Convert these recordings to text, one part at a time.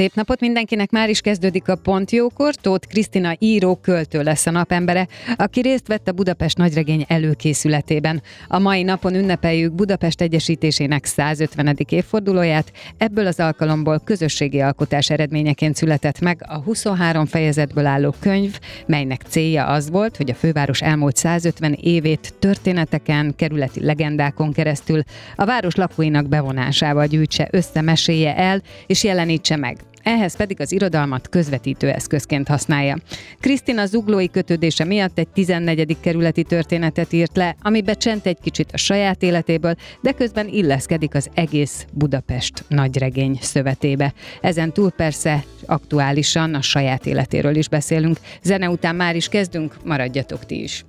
Szép napot mindenkinek, már is kezdődik a Pont Jókor. Tóth Krisztina író, költő lesz a napembere, aki részt vett a Budapest nagyregény előkészületében. A mai napon ünnepeljük Budapest Egyesítésének 150. évfordulóját, ebből az alkalomból közösségi alkotás eredményeként született meg a 23 fejezetből álló könyv, melynek célja az volt, hogy a főváros elmúlt 150 évét történeteken, kerületi legendákon keresztül a város lakóinak bevonásával gyűjtse össze, mesélje el és jelenítse meg ehhez pedig az irodalmat közvetítő eszközként használja. Krisztina zuglói kötődése miatt egy 14. kerületi történetet írt le, amibe csent egy kicsit a saját életéből, de közben illeszkedik az egész Budapest nagyregény szövetébe. Ezen túl persze aktuálisan a saját életéről is beszélünk. Zene után már is kezdünk, maradjatok ti is.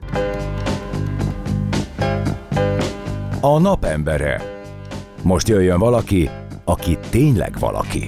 A napembere. Most jöjjön valaki, aki tényleg valaki.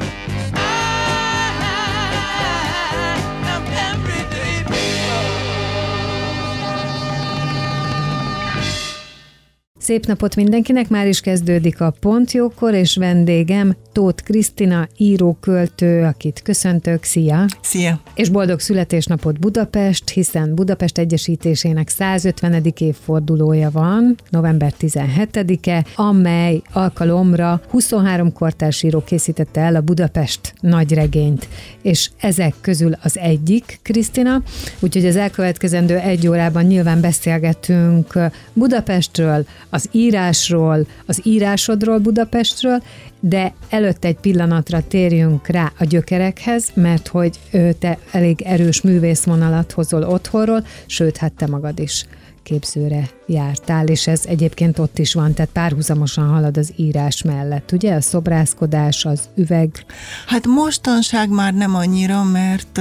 Szép napot mindenkinek, már is kezdődik a Pontjókor, és vendégem Tóth Krisztina, író-költő, akit köszöntök, szia! Szia! És boldog születésnapot Budapest, hiszen Budapest Egyesítésének 150. évfordulója van, november 17-e, amely alkalomra 23 kortárs író készítette el a Budapest nagyregényt, és ezek közül az egyik, Krisztina, úgyhogy az elkövetkezendő egy órában nyilván beszélgetünk Budapestről, az írásról, az írásodról Budapestről, de előtte egy pillanatra térjünk rá a gyökerekhez, mert hogy te elég erős művészvonalat hozol otthonról, sőt, hát te magad is képzőre jártál, és ez egyébként ott is van, tehát párhuzamosan halad az írás mellett, ugye? A szobrászkodás, az üveg. Hát mostanság már nem annyira, mert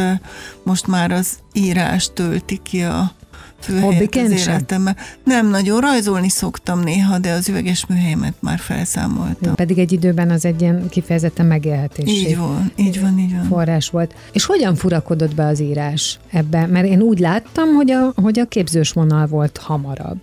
most már az írás tölti ki a főhelyet az életemben. Nem nagyon rajzolni szoktam néha, de az üveges műhelyemet már felszámoltam. Pedig egy időben az egy ilyen kifejezetten megélhetés. Így van, így van, így van. Forrás volt. És hogyan furakodott be az írás ebbe? Mert én úgy láttam, hogy a, hogy a képzős vonal volt hamarabb.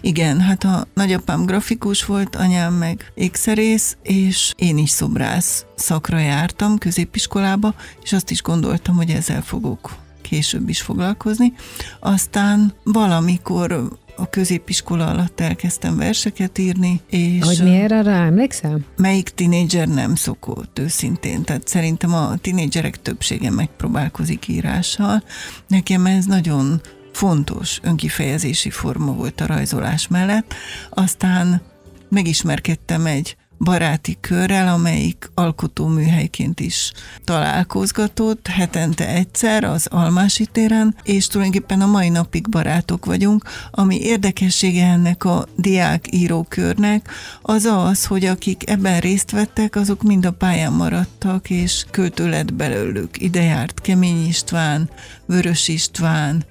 Igen, hát a nagyapám grafikus volt, anyám meg ékszerész, és én is szobrász szakra jártam középiskolába, és azt is gondoltam, hogy ezzel fogok később is foglalkozni. Aztán valamikor a középiskola alatt elkezdtem verseket írni, és... Hogy miért arra emlékszem? Melyik tinédzser nem szokott őszintén, tehát szerintem a tinédzserek többsége megpróbálkozik írással. Nekem ez nagyon fontos önkifejezési forma volt a rajzolás mellett. Aztán megismerkedtem egy baráti körrel, amelyik alkotóműhelyként is találkozgatott, hetente egyszer az Almási téren, és tulajdonképpen a mai napig barátok vagyunk. Ami érdekessége ennek a diák írókörnek, az az, hogy akik ebben részt vettek, azok mind a pályán maradtak, és költő lett belőlük. Ide járt Kemény István, Vörös István,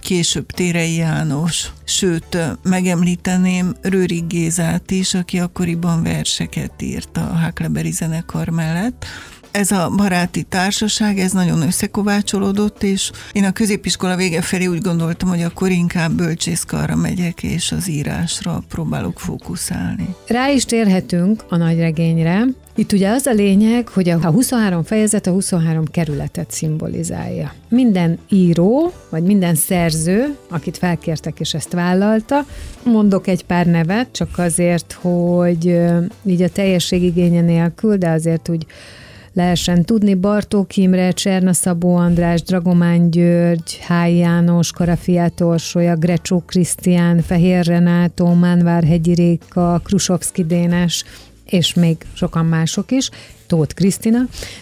később Térei János, sőt, megemlíteném Rőri Gézát is, aki akkoriban verseket írt a Hákleberi zenekar mellett, ez a baráti társaság, ez nagyon összekovácsolódott, és én a középiskola vége felé úgy gondoltam, hogy akkor inkább bölcsészkarra megyek, és az írásra próbálok fókuszálni. Rá is térhetünk a nagyregényre. Itt ugye az a lényeg, hogy a 23 fejezet a 23 kerületet szimbolizálja. Minden író, vagy minden szerző, akit felkértek és ezt vállalta, mondok egy pár nevet, csak azért, hogy így a teljesség igénye nélkül, de azért úgy lehessen tudni. Bartók Imre, Cserna Szabó András, Dragomán György, Háj János, Karafiát Orsolya, Grecsó Krisztián, Fehér Renátó, Mánvárhegyi Réka, Krusovszki Dénes, és még sokan mások is, Tóth Krisztina.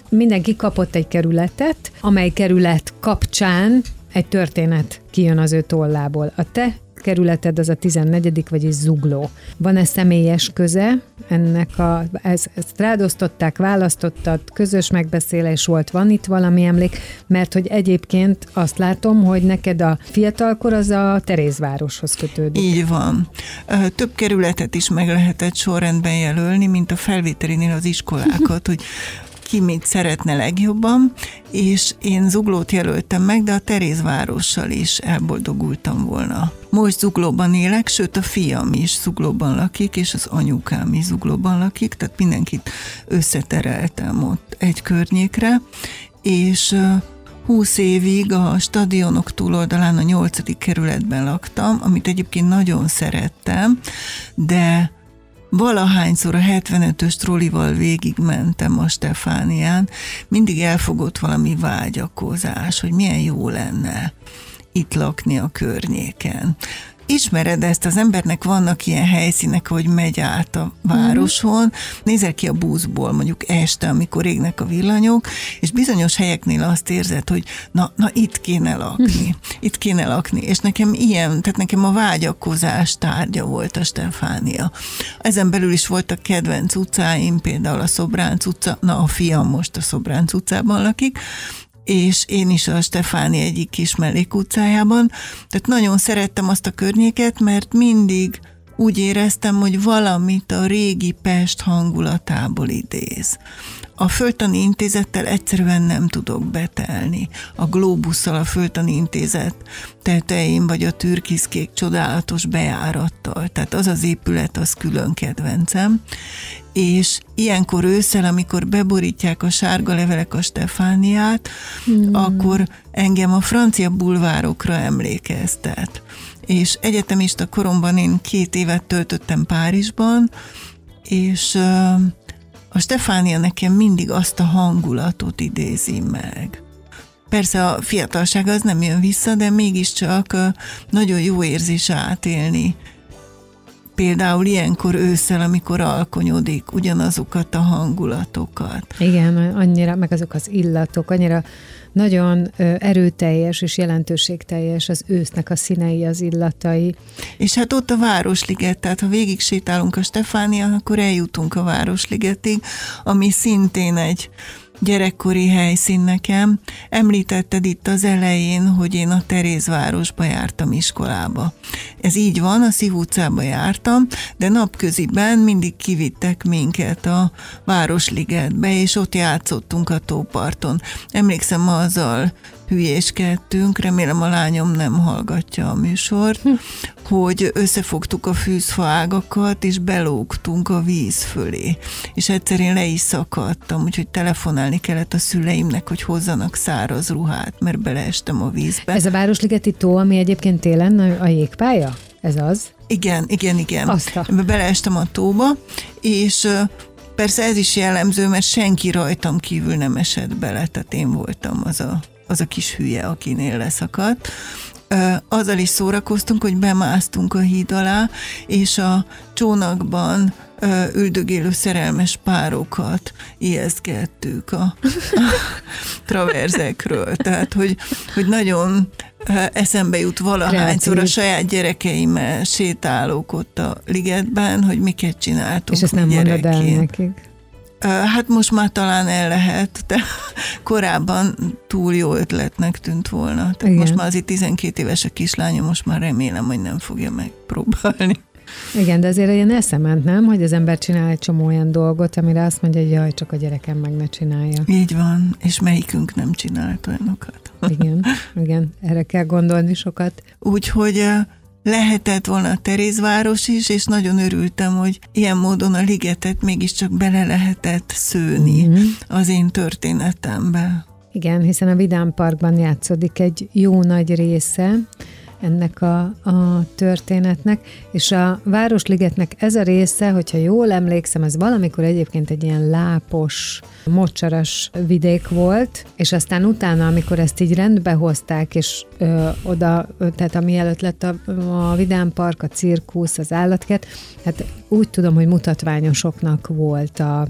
Mindenki kapott egy kerületet, amely kerület kapcsán egy történet kijön az ő tollából. A te kerületed az a 14. vagyis Zugló. Van-e személyes köze ennek a, ez, ezt rádosztották, választottad, közös megbeszélés volt, van itt valami emlék, mert hogy egyébként azt látom, hogy neked a fiatalkor az a Terézvároshoz kötődik. Így van. Több kerületet is meg lehetett sorrendben jelölni, mint a felvételinél az iskolákat, hogy ki mit szeretne legjobban, és én Zuglót jelöltem meg, de a Terézvárossal is elboldogultam volna. Most Zuglóban élek, sőt a fiam is Zuglóban lakik, és az anyukám is Zuglóban lakik, tehát mindenkit összetereltem ott egy környékre, és 20 évig a stadionok túloldalán a 8. kerületben laktam, amit egyébként nagyon szerettem, de valahányszor a 75-ös trollival végigmentem a Stefánián, mindig elfogott valami vágyakozás, hogy milyen jó lenne itt lakni a környéken ismered ezt, az embernek vannak ilyen helyszínek, hogy megy át a városon, nézel ki a buszból, mondjuk este, amikor égnek a villanyok, és bizonyos helyeknél azt érzed, hogy na, na itt kéne lakni, itt kéne lakni, és nekem ilyen, tehát nekem a vágyakozás tárgya volt a Stefánia. Ezen belül is voltak kedvenc utcáim, például a Szobránc utca, na a fiam most a Szobránc utcában lakik, és én is a Stefáni egyik kis mellékutcájában. Tehát nagyon szerettem azt a környéket, mert mindig úgy éreztem, hogy valamit a régi Pest hangulatából idéz. A Föltani Intézettel egyszerűen nem tudok betelni. A Globusszal a Föltani Intézet tetején, vagy a türkiszkék csodálatos bejárattal. Tehát az az épület, az külön kedvencem. És ilyenkor ősszel, amikor beborítják a sárga levelek a Stefániát, hmm. akkor engem a francia bulvárokra emlékeztet. És egyetemista koromban én két évet töltöttem Párizsban, és a Stefánia nekem mindig azt a hangulatot idézi meg. Persze a fiatalság az nem jön vissza, de mégiscsak nagyon jó érzés átélni. Például ilyenkor ősszel, amikor alkonyodik, ugyanazokat a hangulatokat. Igen, annyira, meg azok az illatok, annyira nagyon erőteljes és jelentőségteljes az ősznek a színei, az illatai. És hát ott a Városliget, tehát ha végig sétálunk a Stefánia, akkor eljutunk a Városligetig, ami szintén egy gyerekkori helyszín nekem. Említetted itt az elején, hogy én a Terézvárosba jártam iskolába. Ez így van, a Szív utcába jártam, de napköziben mindig kivittek minket a Városligetbe, és ott játszottunk a tóparton. Emlékszem, azzal hülyéskedtünk, remélem a lányom nem hallgatja a műsort, hm. hogy összefogtuk a fűzfaágakat, és belógtunk a víz fölé. És egyszer én le is szakadtam, úgyhogy telefonálni kellett a szüleimnek, hogy hozzanak száraz ruhát, mert beleestem a vízbe. Ez a Városligeti tó, ami egyébként télen a jégpálya? Ez az? Igen, igen, igen. Azt a... Beleestem a tóba, és Persze ez is jellemző, mert senki rajtam kívül nem esett bele, tehát én voltam az a az a kis hülye, akinél leszakadt. Azzal is szórakoztunk, hogy bemásztunk a híd alá, és a csónakban üldögélő szerelmes párokat ijesztgettük a, a traverzekről. Tehát, hogy, hogy nagyon eszembe jut valahányszor a saját gyerekeimmel sétálok ott a ligetben, hogy miket csináltunk És ezt nem mondod el nekik? Hát most már talán el lehet, de korábban túl jó ötletnek tűnt volna. Tehát Igen. most már azért 12 éves a kislányom, most már remélem, hogy nem fogja megpróbálni. Igen, de azért ilyen eszement, nem? Hogy az ember csinál egy csomó olyan dolgot, amire azt mondja, hogy jaj, csak a gyerekem meg ne csinálja. Így van, és melyikünk nem csinált olyanokat. Igen, igen, erre kell gondolni sokat. Úgyhogy lehetett volna a Terézváros is, és nagyon örültem, hogy ilyen módon a ligetet mégiscsak bele lehetett szőni mm-hmm. az én történetembe. Igen, hiszen a Vidám Parkban játszódik egy jó nagy része, ennek a, a történetnek, és a Városligetnek ez a része, hogyha jól emlékszem, ez valamikor egyébként egy ilyen lápos, mocsaras vidék volt, és aztán utána, amikor ezt így rendbe hozták, és ö, oda, tehát ami előtt lett a, a Vidám a cirkusz, az állatkert, hát úgy tudom, hogy mutatványosoknak volt a,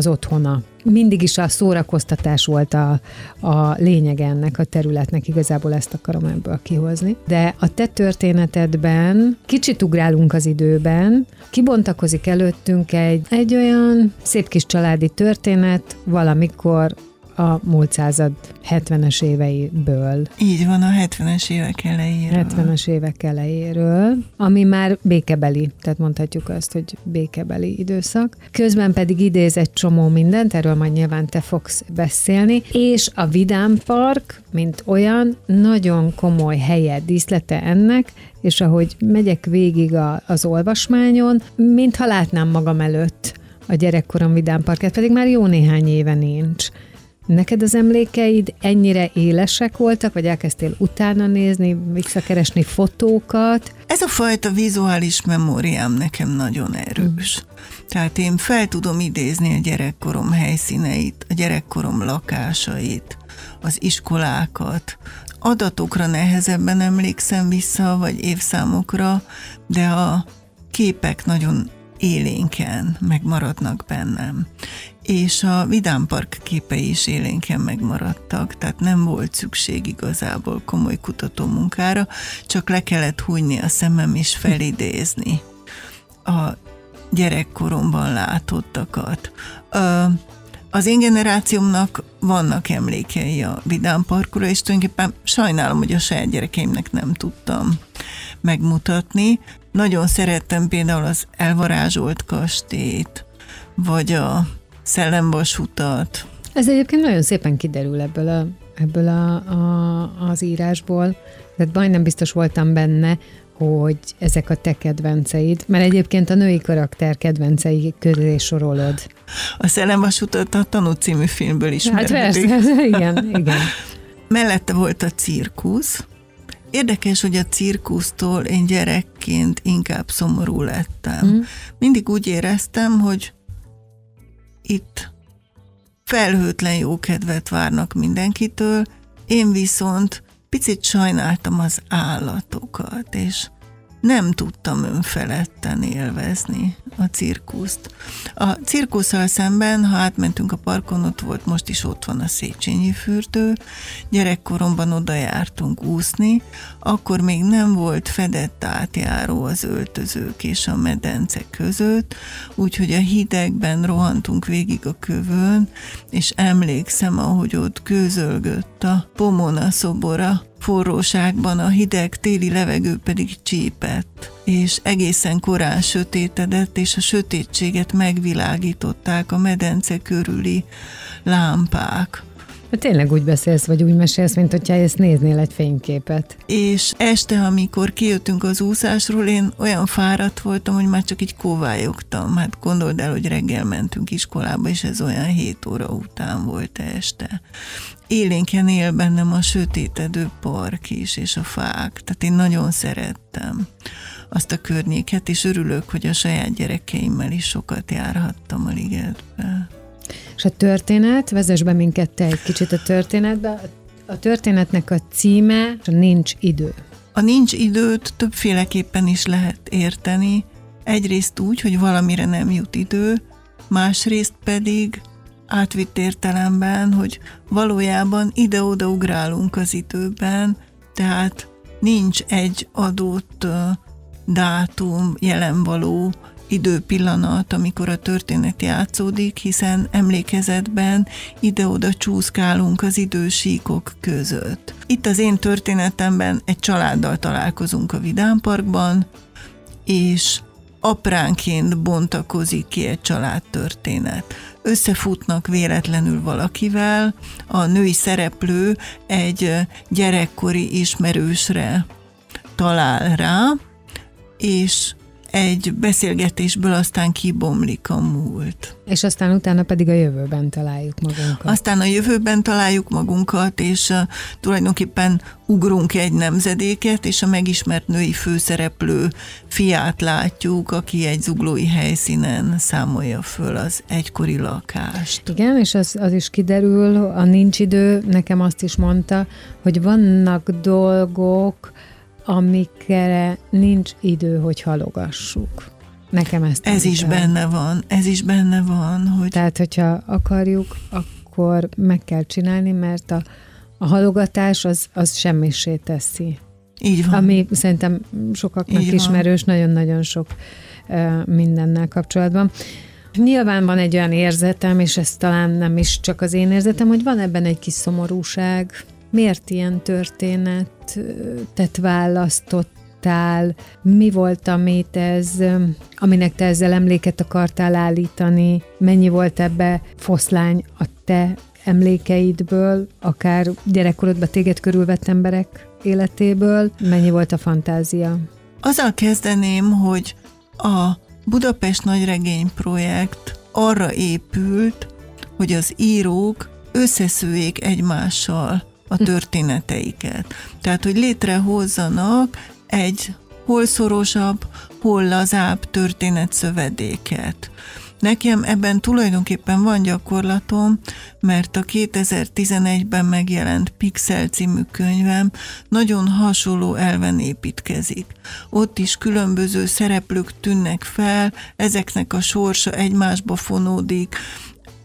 az otthona. Mindig is a szórakoztatás volt a, a lényeg ennek a területnek, igazából ezt akarom ebből kihozni. De a te történetedben kicsit ugrálunk az időben, kibontakozik előttünk egy, egy olyan szép kis családi történet, valamikor a múlt század 70-es éveiből. Így van, a 70-es évek elejéről. 70-es évek elejéről, ami már békebeli, tehát mondhatjuk azt, hogy békebeli időszak. Közben pedig idéz egy csomó mindent, erről majd nyilván te fogsz beszélni, és a Vidám Park, mint olyan, nagyon komoly helye, díszlete ennek, és ahogy megyek végig a, az olvasmányon, mintha látnám magam előtt a gyerekkorom Vidám Parket, pedig már jó néhány éve nincs. Neked az emlékeid ennyire élesek voltak, vagy elkezdtél utána nézni, visszakeresni fotókat? Ez a fajta vizuális memóriám nekem nagyon erős. Mm. Tehát én fel tudom idézni a gyerekkorom helyszíneit, a gyerekkorom lakásait, az iskolákat. Adatokra nehezebben emlékszem vissza, vagy évszámokra, de a képek nagyon élénken megmaradnak bennem és a Vidám Park képei is élénken megmaradtak, tehát nem volt szükség igazából komoly kutatómunkára, csak le kellett hújni a szemem és felidézni a gyerekkoromban látottakat. Az én generációmnak vannak emlékei a Vidám Parkura, és tulajdonképpen sajnálom, hogy a saját gyerekeimnek nem tudtam megmutatni. Nagyon szerettem például az elvarázsolt kastélyt, vagy a szellemvasutat. Ez egyébként nagyon szépen kiderül ebből, a, ebből a, a, az írásból, tehát majdnem biztos voltam benne, hogy ezek a te kedvenceid, mert egyébként a női karakter kedvencei közé sorolod. A Szellemvasutat a Tanú című filmből is. Hát persze, igen, igen. Mellette volt a cirkusz. Érdekes, hogy a cirkusztól én gyerekként inkább szomorú lettem. Mm. Mindig úgy éreztem, hogy itt felhőtlen jókedvet várnak mindenkitől, én viszont picit sajnáltam az állatokat, és nem tudtam önfeledten élvezni a cirkuszt. A cirkusszal szemben, ha átmentünk a parkon, ott volt, most is ott van a Széchenyi fürdő, gyerekkoromban oda jártunk úszni, akkor még nem volt fedett átjáró az öltözők és a medence között, úgyhogy a hidegben rohantunk végig a kövön, és emlékszem, ahogy ott gőzölgött a pomona szobora, forróságban a hideg téli levegő pedig csípett, és egészen korán sötétedett, és a sötétséget megvilágították a medence körüli lámpák. Tényleg úgy beszélsz, vagy úgy mesélsz, mint hogyha ezt néznél egy fényképet. És este, amikor kijöttünk az úszásról, én olyan fáradt voltam, hogy már csak így kóvályogtam. Hát gondold el, hogy reggel mentünk iskolába, és ez olyan 7 óra után volt este. Élénken él bennem a sötétedő park is, és a fák. Tehát én nagyon szerettem azt a környéket, és örülök, hogy a saját gyerekeimmel is sokat járhattam a ligetbe. És a történet, vezess be minket te egy kicsit a történetbe, a történetnek a címe a Nincs idő. A nincs időt többféleképpen is lehet érteni. Egyrészt úgy, hogy valamire nem jut idő, másrészt pedig átvitt értelemben, hogy valójában ide-oda ugrálunk az időben, tehát nincs egy adott dátum, jelenvaló időpillanat, amikor a történet játszódik, hiszen emlékezetben ide-oda csúszkálunk az idősíkok között. Itt az én történetemben egy családdal találkozunk a Vidámparkban, és apránként bontakozik ki egy családtörténet. Összefutnak véletlenül valakivel, a női szereplő egy gyerekkori ismerősre talál rá, és egy beszélgetésből aztán kibomlik a múlt. És aztán utána pedig a jövőben találjuk magunkat. Aztán a jövőben találjuk magunkat, és uh, tulajdonképpen ugrunk egy nemzedéket, és a megismert női főszereplő fiát látjuk, aki egy zuglói helyszínen számolja föl az egykori lakást. Igen, és az, az is kiderül, a nincs idő, nekem azt is mondta, hogy vannak dolgok, amikre nincs idő, hogy halogassuk. Nekem ezt Ez is el. benne van, ez is benne van, hogy Tehát, hogyha akarjuk, akkor meg kell csinálni, mert a, a halogatás az, az semmisé teszi. így van. Ami szerintem sokaknak Így van. ismerős, nagyon-nagyon sok ö, mindennel kapcsolatban. Nyilván van egy olyan érzetem, és ez talán nem is csak az én érzetem, hogy van ebben egy kis szomorúság. Miért ilyen történetet választottál? Mi volt, amit ez, aminek te ezzel emléket akartál állítani? Mennyi volt ebbe foszlány a te emlékeidből, akár gyerekkorodban téged körülvett emberek életéből? Mennyi volt a fantázia? Azzal kezdeném, hogy a Budapest Nagyregény projekt arra épült, hogy az írók összeszőjék egymással a történeteiket. Tehát, hogy létrehozzanak egy hol szorosabb, hol lazább történetszövedéket. Nekem ebben tulajdonképpen van gyakorlatom, mert a 2011-ben megjelent Pixel című könyvem nagyon hasonló elven építkezik. Ott is különböző szereplők tűnnek fel, ezeknek a sorsa egymásba fonódik,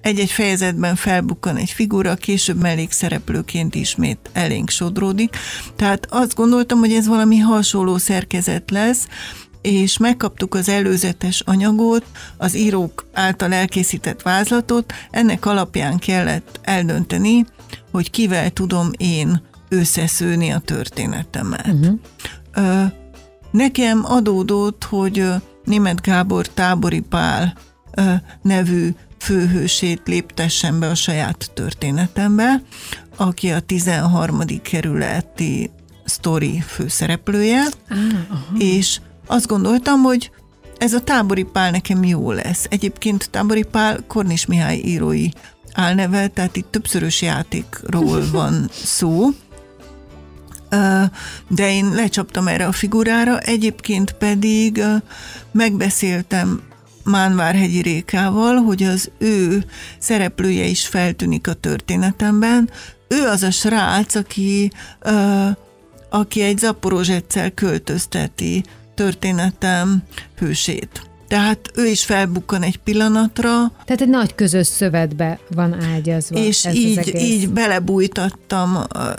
egy-egy fejezetben felbukkan egy figura, később mellékszereplőként ismét elénk sodródik. Tehát azt gondoltam, hogy ez valami hasonló szerkezet lesz, és megkaptuk az előzetes anyagot, az írók által elkészített vázlatot, ennek alapján kellett eldönteni, hogy kivel tudom én összeszőni a történetemet. Uh-huh. Ö, Nekem adódott, hogy Német Gábor Tábori Pál nevű főhősét léptessem be a saját történetembe, aki a 13. kerületi sztori főszereplője, Ah, aha. és azt gondoltam, hogy ez a Tábori Pál nekem jó lesz. Egyébként Tábori Pál Kornis Mihály írói álneve, tehát itt többszörös játékról van szó. De én lecsaptam erre a figurára, egyébként pedig megbeszéltem Mánvárhegyi Rékával, hogy az ő szereplője is feltűnik a történetemben. Ő az a srác, aki, ö, aki egy zaporozsetszel költözteti történetem hősét. Tehát ő is felbukkan egy pillanatra, Tehát egy nagy közös szövetbe van ágyazva. és ez az így, egész. így belebújtattam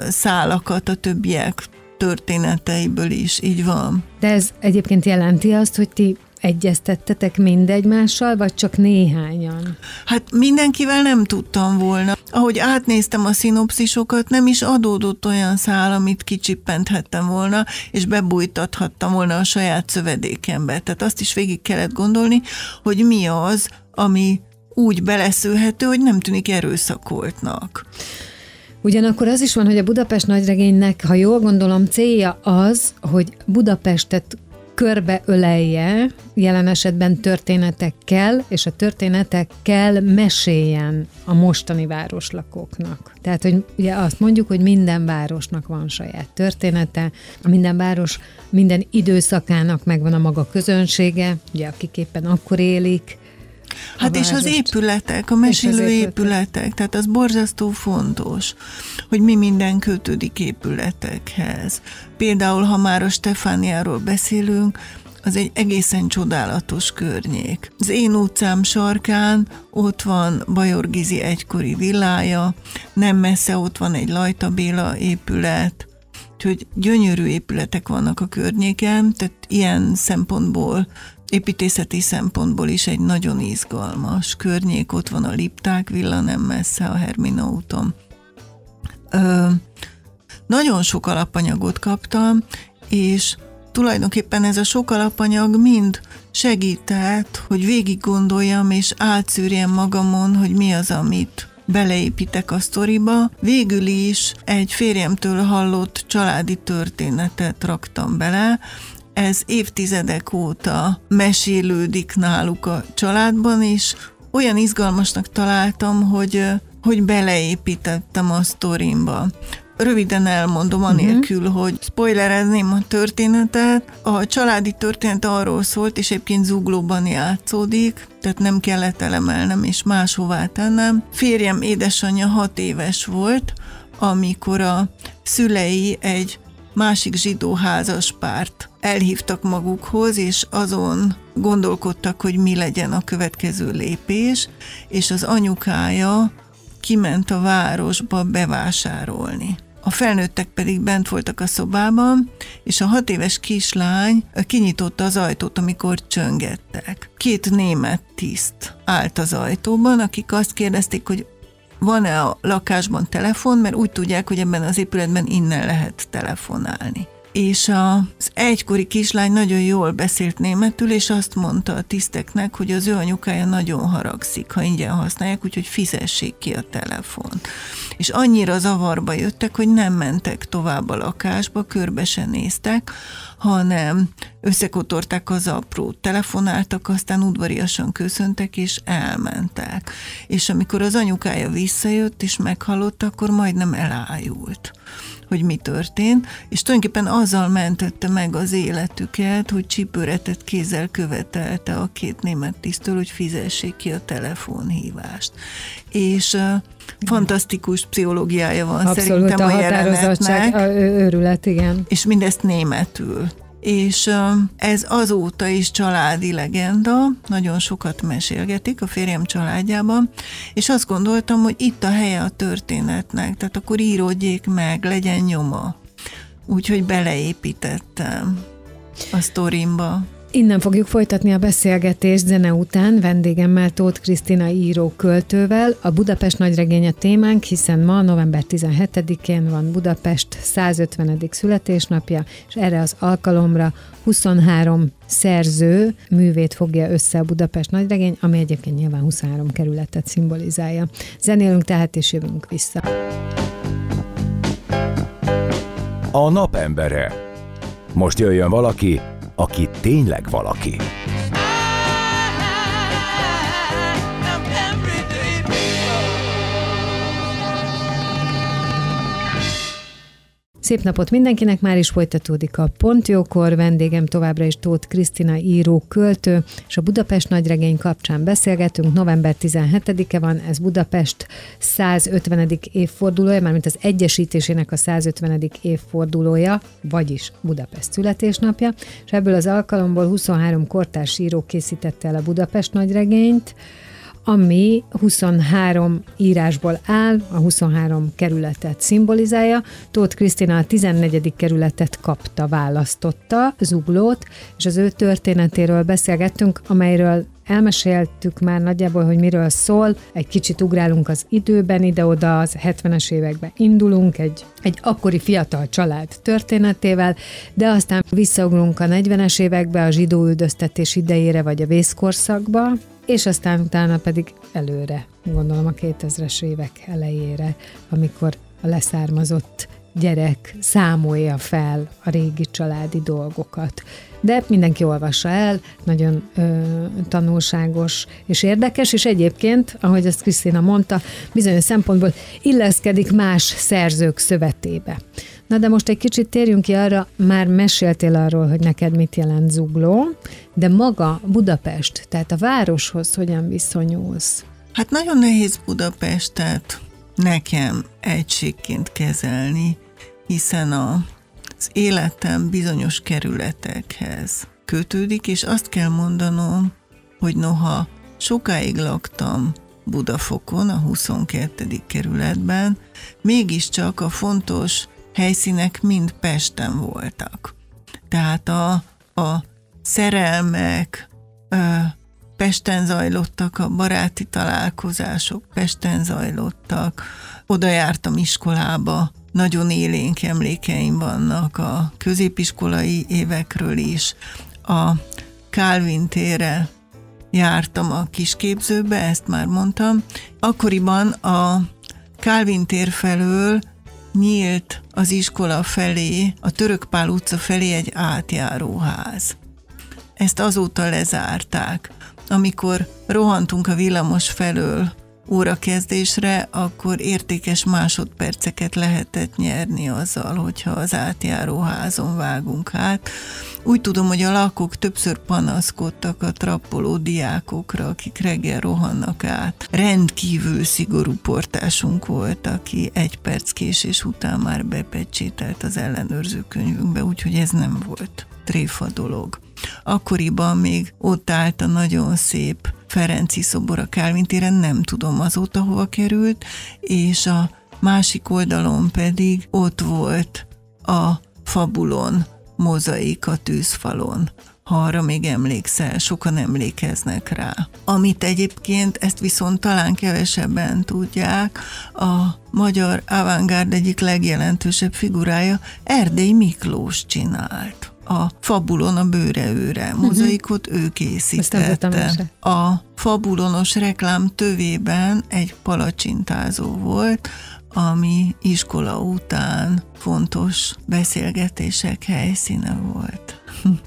szálakat a többiek történeteiből is, így van. De ez egyébként jelenti azt, hogy ti egyeztettetek mindegymással, vagy csak néhányan? Hát mindenkivel nem tudtam volna. Ahogy átnéztem a szinopszisokat, nem is adódott olyan szál, amit kicsippenthettem volna, és bebújtathattam volna a saját szövedékembe. Tehát azt is végig kellett gondolni, hogy mi az, ami úgy beleszőhető, hogy nem tűnik erőszakoltnak. Ugyanakkor az is van, hogy a Budapest nagyregénynek, ha jól gondolom, célja az, hogy Budapestet körbeölelje, jelen esetben történetekkel, és a történetekkel meséljen a mostani városlakóknak. Tehát, hogy ugye azt mondjuk, hogy minden városnak van saját története, a minden város minden időszakának megvan a maga közönsége, ugye akik éppen akkor élik, Hát és az épületek, a mesélő épületek. épületek, tehát az borzasztó fontos, hogy mi minden kötődik épületekhez. Például, ha már a Stefániáról beszélünk, az egy egészen csodálatos környék. Az én utcám sarkán ott van Bajor Gizi egykori villája, nem messze ott van egy Lajta Béla épület, úgyhogy gyönyörű épületek vannak a környéken, tehát ilyen szempontból építészeti szempontból is egy nagyon izgalmas környék, ott van a Lipták villa, nem messze a Hermina úton. Ö, nagyon sok alapanyagot kaptam, és tulajdonképpen ez a sok alapanyag mind segített, hogy végig gondoljam és átszűrjem magamon, hogy mi az, amit beleépítek a sztoriba. Végül is egy férjemtől hallott családi történetet raktam bele, ez évtizedek óta mesélődik náluk a családban, és olyan izgalmasnak találtam, hogy, hogy beleépítettem a sztorimba. Röviden elmondom, anélkül, uh-huh. hogy spoilerezném a történetet. A családi történet arról szólt, és egyébként zuglóban játszódik, tehát nem kellett elemelnem és máshová tennem. Férjem édesanyja hat éves volt, amikor a szülei egy másik zsidó házaspárt elhívtak magukhoz, és azon gondolkodtak, hogy mi legyen a következő lépés, és az anyukája kiment a városba bevásárolni. A felnőttek pedig bent voltak a szobában, és a hat éves kislány kinyitotta az ajtót, amikor csöngettek. Két német tiszt állt az ajtóban, akik azt kérdezték, hogy van-e a lakásban telefon, mert úgy tudják, hogy ebben az épületben innen lehet telefonálni és az egykori kislány nagyon jól beszélt németül, és azt mondta a tiszteknek, hogy az ő anyukája nagyon haragszik, ha ingyen használják, úgyhogy fizessék ki a telefon. És annyira zavarba jöttek, hogy nem mentek tovább a lakásba, körbe se néztek, hanem összekotorták az aprót, telefonáltak, aztán udvariasan köszöntek, és elmentek. És amikor az anyukája visszajött, és meghallott, akkor majdnem elájult hogy mi történt, és tulajdonképpen azzal mentette meg az életüket, hogy csipőretett kézzel követelte a két német tisztől, hogy fizessék ki a telefonhívást. És uh, fantasztikus pszichológiája van Abszolút, szerintem a, a jelenetnek. a őrület, igen. És mindezt németül és ez azóta is családi legenda, nagyon sokat mesélgetik a férjem családjában, és azt gondoltam, hogy itt a helye a történetnek, tehát akkor íródjék meg, legyen nyoma. Úgyhogy beleépítettem a sztorimba. Innen fogjuk folytatni a beszélgetést zene után vendégemmel Tóth Krisztina író költővel. A Budapest nagyregénye témánk, hiszen ma november 17-én van Budapest 150. születésnapja, és erre az alkalomra 23 szerző művét fogja össze a Budapest nagyregény, ami egyébként nyilván 23 kerületet szimbolizálja. Zenélünk tehát, és jövünk vissza. A napembere. Most jöjjön valaki, aki tényleg valaki. Szép napot mindenkinek, már is folytatódik a Pontjókor, vendégem továbbra is Tóth Krisztina író költő, és a Budapest nagyregény kapcsán beszélgetünk, november 17-e van, ez Budapest 150. évfordulója, mármint az egyesítésének a 150. évfordulója, vagyis Budapest születésnapja, és ebből az alkalomból 23 kortárs író készítette el a Budapest nagyregényt, ami 23 írásból áll, a 23 kerületet szimbolizálja. Tóth Krisztina a 14. kerületet kapta, választotta, Zuglót, és az ő történetéről beszélgettünk, amelyről elmeséltük már nagyjából, hogy miről szól, egy kicsit ugrálunk az időben, ide-oda az 70-es években indulunk, egy, egy akkori fiatal család történetével, de aztán visszaugrunk a 40-es évekbe, a zsidó üldöztetés idejére, vagy a vészkorszakba, és aztán utána pedig előre, gondolom a 2000-es évek elejére, amikor a leszármazott gyerek számolja fel a régi családi dolgokat. De mindenki olvassa el, nagyon ö, tanulságos és érdekes, és egyébként, ahogy azt Krisztina mondta, bizonyos szempontból illeszkedik más szerzők szövetébe. Na de most egy kicsit térjünk ki arra, már meséltél arról, hogy neked mit jelent zugló, de maga Budapest, tehát a városhoz hogyan viszonyulsz? Hát nagyon nehéz Budapestet nekem egységként kezelni, hiszen a, az életem bizonyos kerületekhez kötődik, és azt kell mondanom, hogy noha sokáig laktam Budafokon, a 22. kerületben, mégiscsak a fontos helyszínek mind Pesten voltak. Tehát a, a szerelmek ö, Pesten zajlottak, a baráti találkozások Pesten zajlottak, oda jártam iskolába, nagyon élénk emlékeim vannak a középiskolai évekről is. A Calvin tére jártam a kisképzőbe, ezt már mondtam. Akkoriban a Calvin tér felől nyílt az iskola felé, a Törökpál utca felé egy átjáróház. Ezt azóta lezárták. Amikor rohantunk a villamos felől órakezdésre, akkor értékes másodperceket lehetett nyerni azzal, hogyha az átjáró házon vágunk át. Úgy tudom, hogy a lakók többször panaszkodtak a trappoló diákokra, akik reggel rohannak át. Rendkívül szigorú portásunk volt, aki egy perc késés után már bepecsételt az ellenőrző könyvünkbe, úgyhogy ez nem volt tréfa dolog. Akkoriban még ott állt a nagyon szép Ferenci szobor a Kálvin téren, nem tudom azóta hova került, és a másik oldalon pedig ott volt a fabulon mozaik a tűzfalon ha arra még emlékszel, sokan emlékeznek rá. Amit egyébként, ezt viszont talán kevesebben tudják, a magyar avantgárd egyik legjelentősebb figurája Erdély Miklós csinált a fabulon a bőre őre. Mhm. Mozaikot uh-huh. ő készítette. A fabulonos reklám tövében egy palacsintázó volt, ami iskola után fontos beszélgetések helyszíne volt.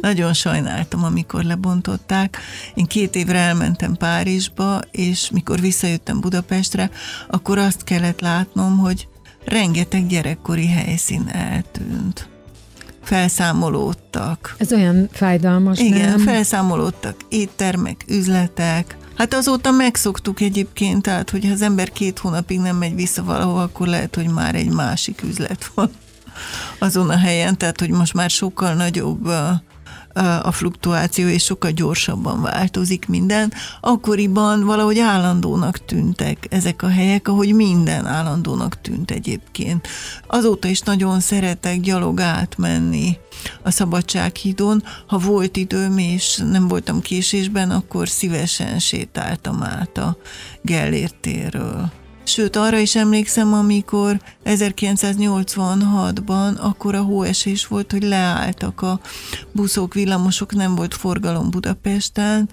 Nagyon sajnáltam, amikor lebontották. Én két évre elmentem Párizsba, és mikor visszajöttem Budapestre, akkor azt kellett látnom, hogy rengeteg gyerekkori helyszín eltűnt felszámolódtak. Ez olyan fájdalmas, Igen, nem? felszámolódtak éttermek, üzletek. Hát azóta megszoktuk egyébként, tehát hogyha az ember két hónapig nem megy vissza valahova, akkor lehet, hogy már egy másik üzlet van azon a helyen, tehát hogy most már sokkal nagyobb a fluktuáció, és sokkal gyorsabban változik minden. Akkoriban valahogy állandónak tűntek ezek a helyek, ahogy minden állandónak tűnt egyébként. Azóta is nagyon szeretek gyalog átmenni a Szabadsághídon. Ha volt időm, és nem voltam késésben, akkor szívesen sétáltam át a Gellért térről. Sőt, arra is emlékszem, amikor 1986-ban akkor a hóesés volt, hogy leálltak a buszok, villamosok, nem volt forgalom Budapesten,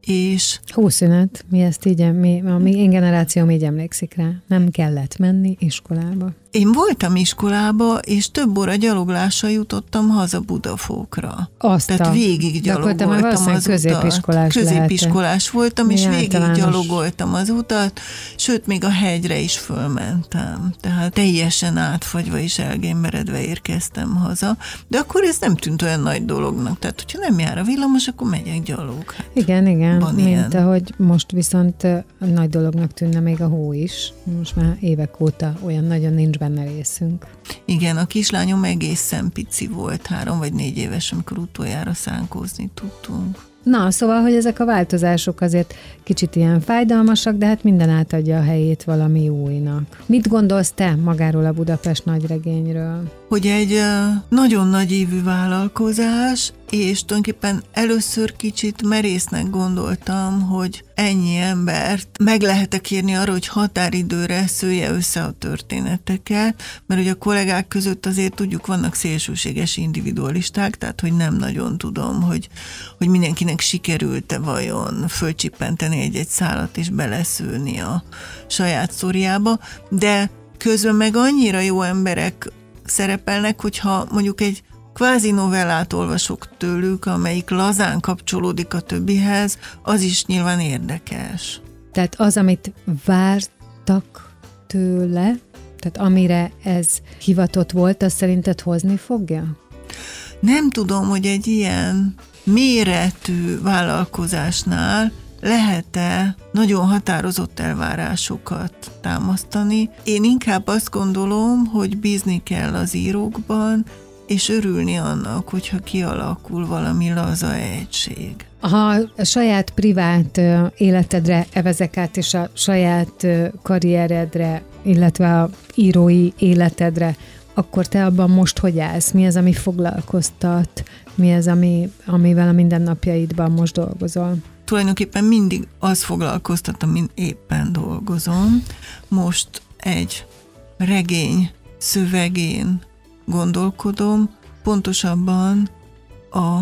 és... Hószünet, mi ezt így, mi, a mi én generációm így emlékszik rá. Nem kellett menni iskolába. Én voltam iskolába, és több óra gyaloglással jutottam haza Budafókra. Azt Tehát végig gyalogoltam az középiskolás utat. Középiskolás voltam, és végig gyalogoltam az utat, sőt, még a hegyre is fölmentem. Tehát teljesen átfagyva és elgémberedve érkeztem haza. De akkor ez nem tűnt olyan nagy dolognak. Tehát, hogyha nem jár a villamos, akkor megyek gyalog. Hát igen, igen. Van mint ilyen. ahogy most viszont nagy dolognak tűnne még a hó is. Most már évek óta olyan nagyon nincs benne részünk. Igen, a kislányom egészen pici volt, három vagy négy éves, amikor utoljára szánkózni tudtunk. Na, szóval, hogy ezek a változások azért kicsit ilyen fájdalmasak, de hát minden átadja a helyét valami újnak. Mit gondolsz te magáról a Budapest nagyregényről? Hogy egy nagyon nagy évű vállalkozás, és tulajdonképpen először kicsit merésznek gondoltam, hogy ennyi embert meg lehet-e kérni arra, hogy határidőre szője össze a történeteket, mert ugye a kollégák között azért tudjuk, vannak szélsőséges individualisták, tehát hogy nem nagyon tudom, hogy, hogy mindenkinek sikerült-e vajon fölcsippenteni egy-egy szálat és beleszülni a saját szóriába, de közben meg annyira jó emberek szerepelnek, hogyha mondjuk egy kvázi novellát olvasok tőlük, amelyik lazán kapcsolódik a többihez, az is nyilván érdekes. Tehát az, amit vártak tőle, tehát amire ez hivatott volt, az szerinted hozni fogja? Nem tudom, hogy egy ilyen méretű vállalkozásnál lehet-e nagyon határozott elvárásokat támasztani. Én inkább azt gondolom, hogy bízni kell az írókban, és örülni annak, hogyha kialakul valami laza egység. Ha a saját privát életedre evezek át, és a saját karrieredre, illetve a írói életedre, akkor te abban most hogy állsz? Mi az, ami foglalkoztat? Mi az, ami, amivel a mindennapjaidban most dolgozol? Tulajdonképpen mindig az foglalkoztat, amin éppen dolgozom. Most egy regény szövegén gondolkodom, pontosabban a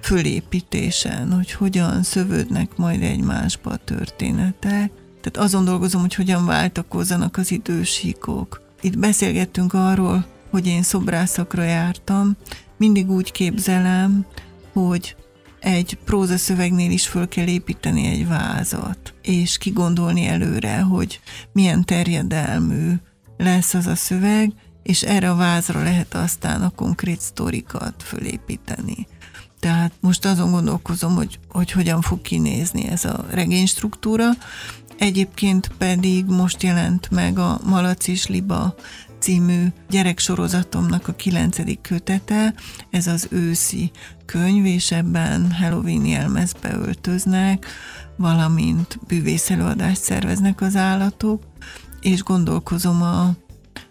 fölépítésen, hogy hogyan szövődnek majd egymásba a történetek. Tehát azon dolgozom, hogy hogyan váltakozzanak az idősíkok. Itt beszélgettünk arról, hogy én szobrászakra jártam, mindig úgy képzelem, hogy egy prózaszövegnél is föl kell építeni egy vázat, és kigondolni előre, hogy milyen terjedelmű lesz az a szöveg, és erre a vázra lehet aztán a konkrét sztorikat fölépíteni. Tehát most azon gondolkozom, hogy, hogy hogyan fog kinézni ez a regény struktúra. Egyébként pedig most jelent meg a Malacis Liba című gyereksorozatomnak a kilencedik kötete, ez az őszi könyv, és ebben Halloween jelmezbe öltöznek, valamint bűvészelőadást szerveznek az állatok, és gondolkozom a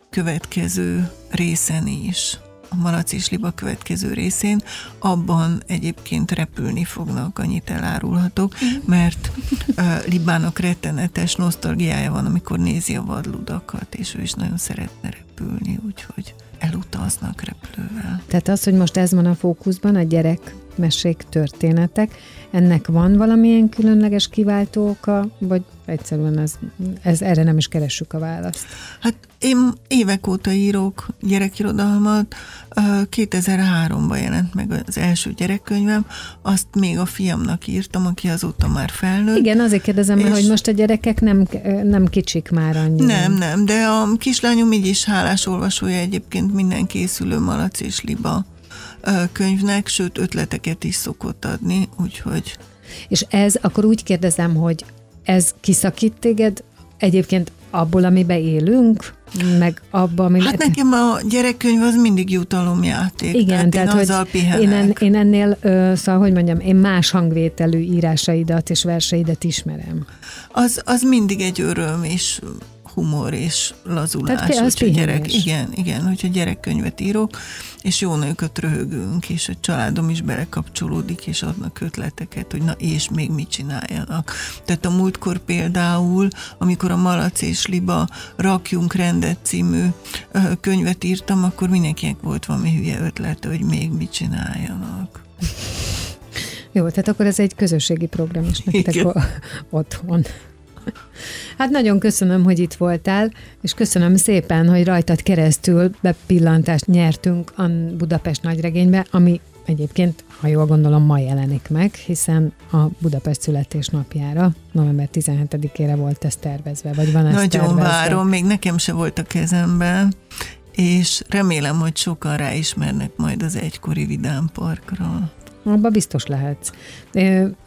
következő részen is a Malac és Liba következő részén, abban egyébként repülni fognak, annyit elárulhatok, mert uh, Libának rettenetes nosztalgiája van, amikor nézi a vadludakat, és ő is nagyon szeretne repülni, úgyhogy elutaznak repülővel. Tehát az, hogy most ez van a fókuszban, a gyerek mesék, történetek, ennek van valamilyen különleges kiváltó oka, vagy egyszerűen ez, ez erre nem is keressük a választ? Hát én évek óta írok gyerekirodalmat, 2003-ban jelent meg az első gyerekkönyvem, azt még a fiamnak írtam, aki azóta már felnőtt. Igen, azért kérdezem, és... hogy most a gyerekek nem, nem kicsik már annyira. Nem, nem, de a kislányom így is hálás olvasója egyébként minden készülő Malac és Liba könyvnek, sőt ötleteket is szokott adni, úgyhogy... És ez, akkor úgy kérdezem, hogy ez kiszakít téged egyébként abból, amiben élünk, meg abba, amiben... Hát nekem a gyerekkönyv az mindig jutalomjáték. Igen, tehát, tehát hogy én, en, én ennél, szóval, hogy mondjam, én más hangvételű írásaidat és verseidet ismerem. Az, az mindig egy öröm, és humor és lazulás. Tehát az hogy gyerek, igen, igen, hogyha gyerekkönyvet írok, és jó nőköt röhögünk, és a családom is belekapcsolódik, és adnak ötleteket, hogy na és még mit csináljanak. Tehát a múltkor például, amikor a Malac és Liba Rakjunk rendet című könyvet írtam, akkor mindenkinek volt valami hülye ötlete, hogy még mit csináljanak. Jó, tehát akkor ez egy közösségi program is nektek Igen. otthon. Hát nagyon köszönöm, hogy itt voltál, és köszönöm szépen, hogy rajtad keresztül bepillantást nyertünk a Budapest nagyregénybe, ami egyébként, ha jól gondolom, ma jelenik meg, hiszen a Budapest születésnapjára, november 17-ére volt ez tervezve, vagy van ez Nagyon tervezve? várom, még nekem se volt a kezemben, és remélem, hogy sokan ráismernek majd az egykori Vidám Parkra. Abba biztos lehetsz.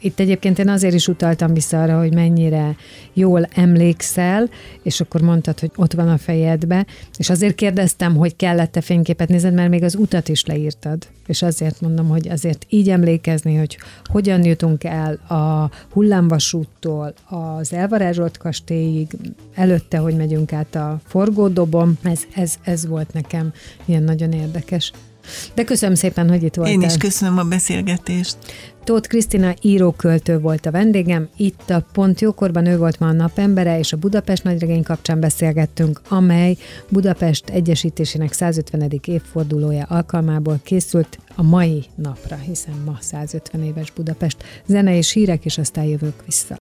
Itt egyébként én azért is utaltam vissza arra, hogy mennyire jól emlékszel, és akkor mondtad, hogy ott van a fejedbe, és azért kérdeztem, hogy kellett-e fényképet nézed, mert még az utat is leírtad, és azért mondom, hogy azért így emlékezni, hogy hogyan jutunk el a hullámvasúttól az elvarázsolt kastélyig, előtte, hogy megyünk át a forgódobon, ez, ez, ez volt nekem ilyen nagyon érdekes. De köszönöm szépen, hogy itt voltál. Én is köszönöm a beszélgetést. Tóth Krisztina íróköltő volt a vendégem, itt a Pont Jókorban ő volt ma a napembere, és a Budapest nagyregény kapcsán beszélgettünk, amely Budapest Egyesítésének 150. évfordulója alkalmából készült a mai napra, hiszen ma 150 éves Budapest. Zene és hírek, és aztán jövök vissza.